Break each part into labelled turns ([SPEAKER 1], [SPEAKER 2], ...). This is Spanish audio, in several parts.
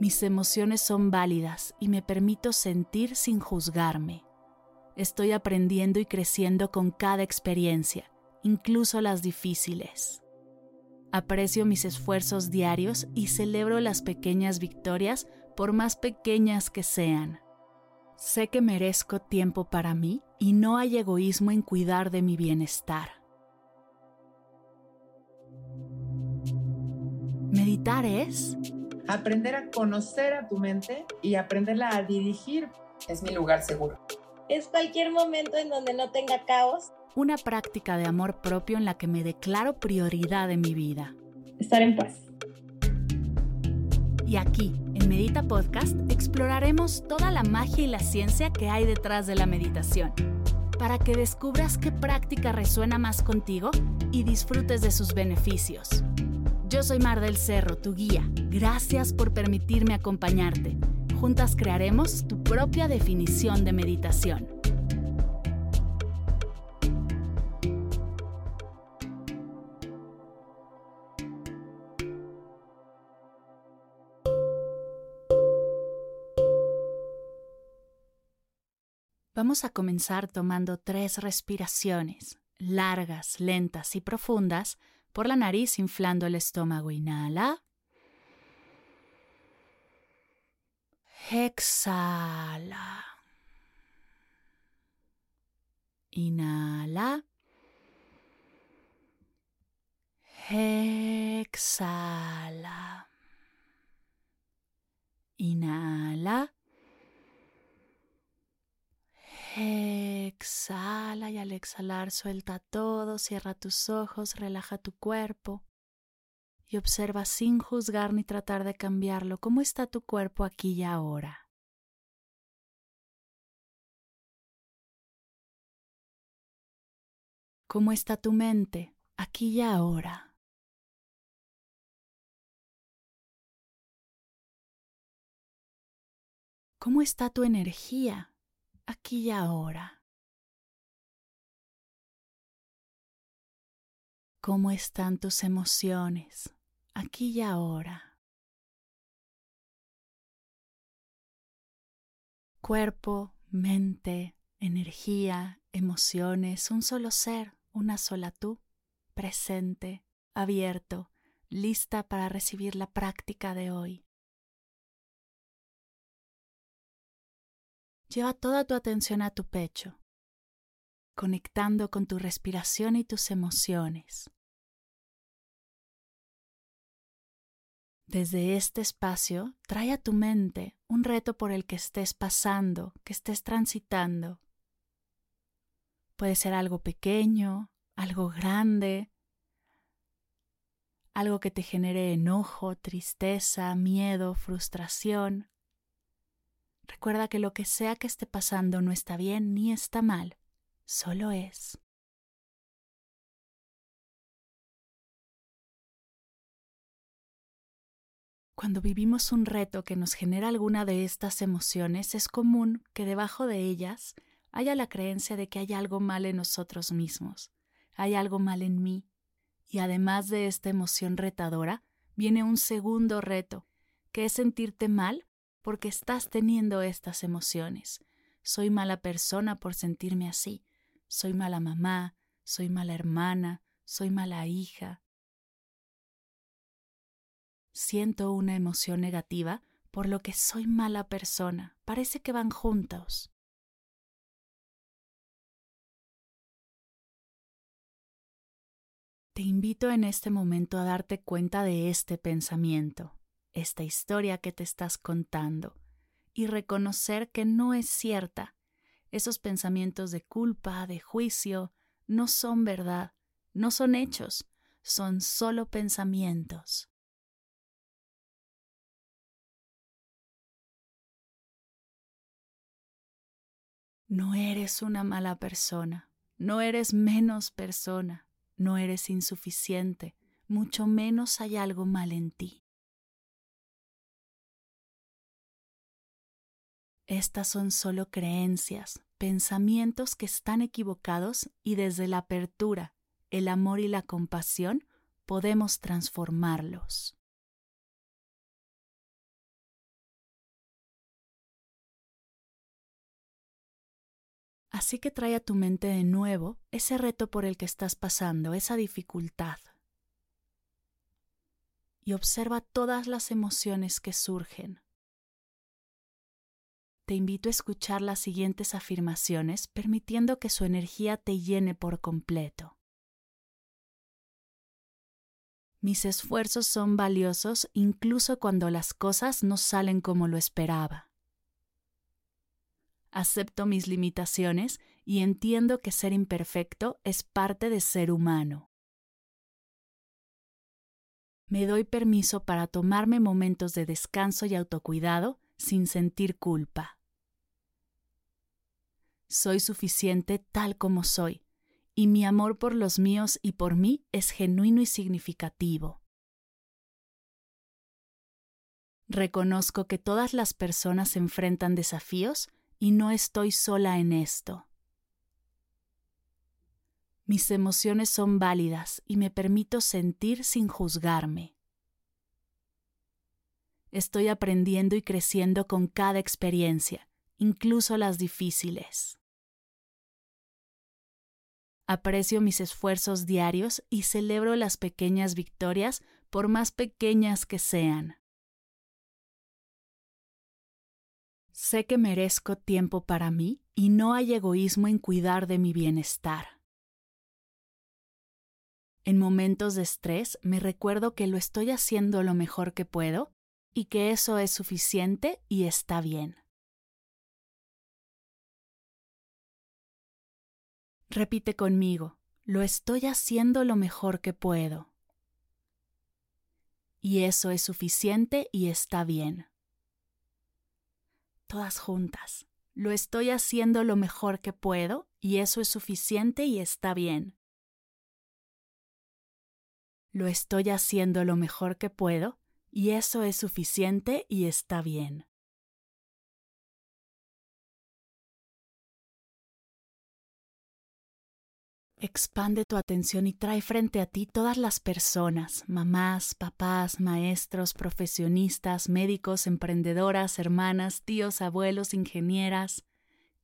[SPEAKER 1] Mis emociones son válidas y me permito sentir sin juzgarme. Estoy aprendiendo y creciendo con cada experiencia, incluso las difíciles. Aprecio mis esfuerzos diarios y celebro las pequeñas victorias por más pequeñas que sean. Sé que merezco tiempo para mí y no hay egoísmo en cuidar de mi bienestar. Meditar es
[SPEAKER 2] aprender a conocer a tu mente y aprenderla a dirigir.
[SPEAKER 3] Es mi lugar seguro.
[SPEAKER 4] Es cualquier momento en donde no tenga caos.
[SPEAKER 1] Una práctica de amor propio en la que me declaro prioridad de mi vida.
[SPEAKER 4] Estar en paz.
[SPEAKER 1] Y aquí, en Medita Podcast, exploraremos toda la magia y la ciencia que hay detrás de la meditación, para que descubras qué práctica resuena más contigo y disfrutes de sus beneficios. Yo soy Mar del Cerro, tu guía. Gracias por permitirme acompañarte. Juntas crearemos tu propia definición de meditación. Vamos a comenzar tomando tres respiraciones, largas, lentas y profundas, por la nariz inflando el estómago. Inhala. Exhala. Inhala. Exhala. Inhala. Exhala y al exhalar suelta todo, cierra tus ojos, relaja tu cuerpo y observa sin juzgar ni tratar de cambiarlo cómo está tu cuerpo aquí y ahora. ¿Cómo está tu mente aquí y ahora? ¿Cómo está tu energía aquí y ahora. ¿Cómo están tus emociones aquí y ahora? Cuerpo, mente, energía, emociones, un solo ser, una sola tú, presente, abierto, lista para recibir la práctica de hoy. Lleva toda tu atención a tu pecho, conectando con tu respiración y tus emociones. Desde este espacio, trae a tu mente un reto por el que estés pasando, que estés transitando. Puede ser algo pequeño, algo grande, algo que te genere enojo, tristeza, miedo, frustración. Recuerda que lo que sea que esté pasando no está bien ni está mal, solo es. Cuando vivimos un reto que nos genera alguna de estas emociones, es común que debajo de ellas haya la creencia de que hay algo mal en nosotros mismos, hay algo mal en mí, y además de esta emoción retadora, viene un segundo reto, que es sentirte mal porque estás teniendo estas emociones. Soy mala persona por sentirme así. Soy mala mamá, soy mala hermana, soy mala hija. Siento una emoción negativa por lo que soy mala persona. Parece que van juntos. Te invito en este momento a darte cuenta de este pensamiento esta historia que te estás contando y reconocer que no es cierta. Esos pensamientos de culpa, de juicio, no son verdad, no son hechos, son solo pensamientos. No eres una mala persona, no eres menos persona, no eres insuficiente, mucho menos hay algo mal en ti. Estas son solo creencias, pensamientos que están equivocados y desde la apertura, el amor y la compasión podemos transformarlos. Así que trae a tu mente de nuevo ese reto por el que estás pasando, esa dificultad. Y observa todas las emociones que surgen. Te invito a escuchar las siguientes afirmaciones permitiendo que su energía te llene por completo. Mis esfuerzos son valiosos incluso cuando las cosas no salen como lo esperaba acepto mis limitaciones y entiendo que ser imperfecto es parte de ser humano. Me doy permiso para tomarme momentos de descanso y autocuidado sin sentir culpa. Soy suficiente tal como soy, y mi amor por los míos y por mí es genuino y significativo. Reconozco que todas las personas enfrentan desafíos y no estoy sola en esto. Mis emociones son válidas y me permito sentir sin juzgarme. Estoy aprendiendo y creciendo con cada experiencia, incluso las difíciles. Aprecio mis esfuerzos diarios y celebro las pequeñas victorias por más pequeñas que sean. Sé que merezco tiempo para mí y no hay egoísmo en cuidar de mi bienestar. En momentos de estrés me recuerdo que lo estoy haciendo lo mejor que puedo y que eso es suficiente y está bien. Repite conmigo, lo estoy haciendo lo mejor que puedo. Y eso es suficiente y está bien todas juntas. Lo estoy haciendo lo mejor que puedo y eso es suficiente y está bien. Lo estoy haciendo lo mejor que puedo y eso es suficiente y está bien. Expande tu atención y trae frente a ti todas las personas, mamás, papás, maestros, profesionistas, médicos, emprendedoras, hermanas, tíos, abuelos, ingenieras,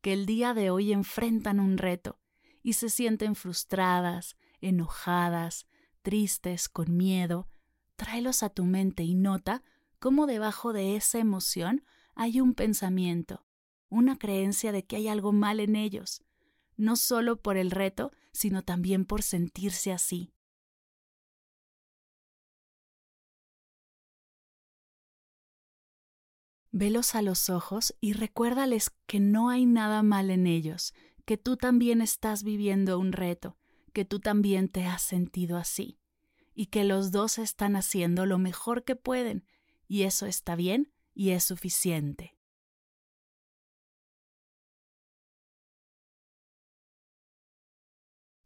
[SPEAKER 1] que el día de hoy enfrentan un reto y se sienten frustradas, enojadas, tristes, con miedo. Tráelos a tu mente y nota cómo debajo de esa emoción hay un pensamiento, una creencia de que hay algo mal en ellos, no solo por el reto, sino también por sentirse así. Velos a los ojos y recuérdales que no hay nada mal en ellos, que tú también estás viviendo un reto, que tú también te has sentido así, y que los dos están haciendo lo mejor que pueden, y eso está bien y es suficiente.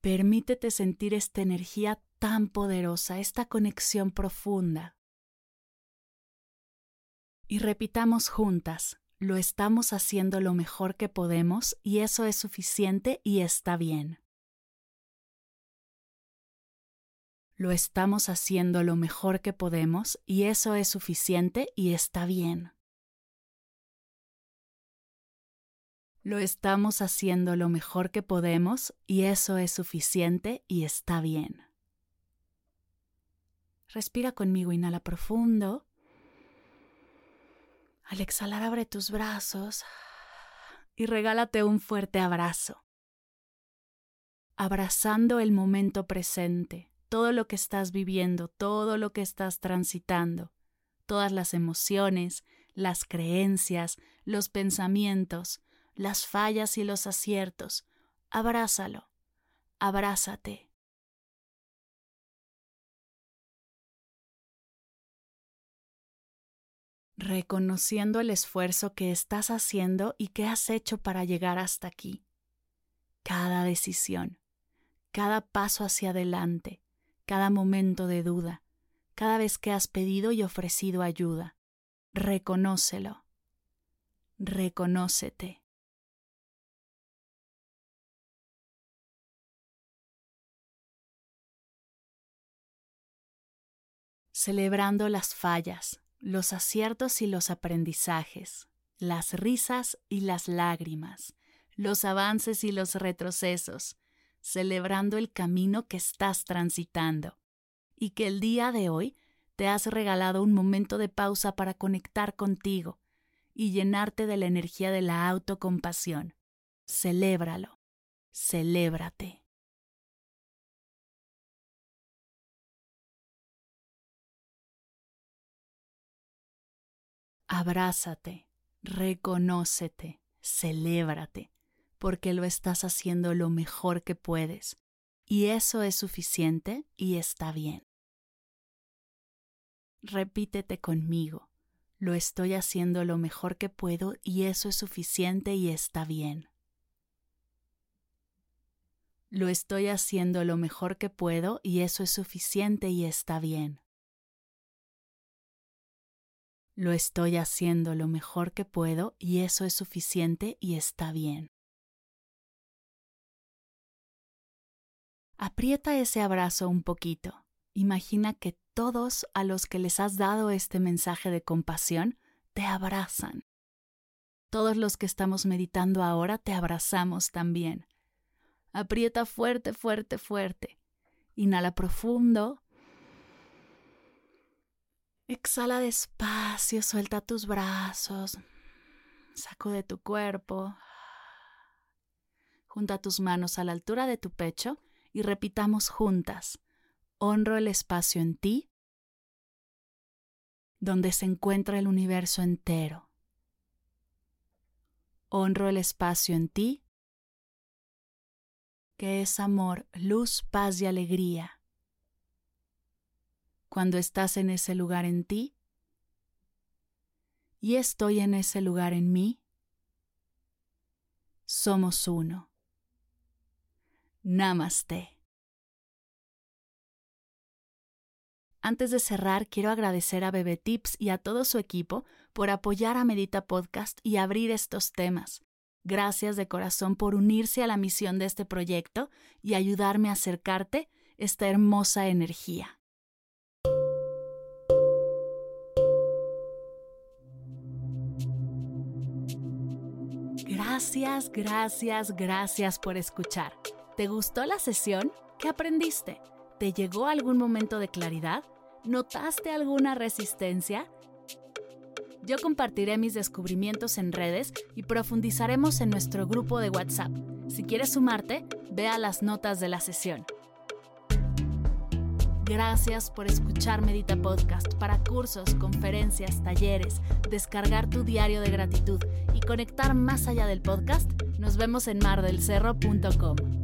[SPEAKER 1] Permítete sentir esta energía tan poderosa, esta conexión profunda. Y repitamos juntas, lo estamos haciendo lo mejor que podemos y eso es suficiente y está bien. Lo estamos haciendo lo mejor que podemos y eso es suficiente y está bien. Lo estamos haciendo lo mejor que podemos y eso es suficiente y está bien. Respira conmigo, inhala profundo. Al exhalar abre tus brazos y regálate un fuerte abrazo. Abrazando el momento presente, todo lo que estás viviendo, todo lo que estás transitando, todas las emociones, las creencias, los pensamientos, las fallas y los aciertos. Abrázalo, abrázate. Reconociendo el esfuerzo que estás haciendo y que has hecho para llegar hasta aquí. Cada decisión, cada paso hacia adelante, cada momento de duda, cada vez que has pedido y ofrecido ayuda. Reconócelo. Reconócete. Celebrando las fallas, los aciertos y los aprendizajes, las risas y las lágrimas, los avances y los retrocesos, celebrando el camino que estás transitando y que el día de hoy te has regalado un momento de pausa para conectar contigo y llenarte de la energía de la autocompasión. Celébralo, celébrate. Abrázate, reconócete, celébrate, porque lo estás haciendo lo mejor que puedes, y eso es suficiente y está bien. Repítete conmigo, lo estoy haciendo lo mejor que puedo y eso es suficiente y está bien. Lo estoy haciendo lo mejor que puedo y eso es suficiente y está bien. Lo estoy haciendo lo mejor que puedo y eso es suficiente y está bien. Aprieta ese abrazo un poquito. Imagina que todos a los que les has dado este mensaje de compasión te abrazan. Todos los que estamos meditando ahora te abrazamos también. Aprieta fuerte, fuerte, fuerte. Inhala profundo. Exhala despacio, suelta tus brazos. Sacude tu cuerpo. Junta tus manos a la altura de tu pecho y repitamos juntas, honro el espacio en ti, donde se encuentra el universo entero. Honro el espacio en ti, que es amor, luz, paz y alegría. Cuando estás en ese lugar en ti, y estoy en ese lugar en mí, somos uno. Namaste. Antes de cerrar, quiero agradecer a Bebe Tips y a todo su equipo por apoyar a Medita Podcast y abrir estos temas. Gracias de corazón por unirse a la misión de este proyecto y ayudarme a acercarte esta hermosa energía. Gracias, gracias, gracias por escuchar. ¿Te gustó la sesión? ¿Qué aprendiste? ¿Te llegó algún momento de claridad? ¿Notaste alguna resistencia? Yo compartiré mis descubrimientos en redes y profundizaremos en nuestro grupo de WhatsApp. Si quieres sumarte, ve a las notas de la sesión. Gracias por escuchar Medita Podcast para cursos, conferencias, talleres, descargar tu diario de gratitud y conectar más allá del podcast. Nos vemos en mardelcerro.com.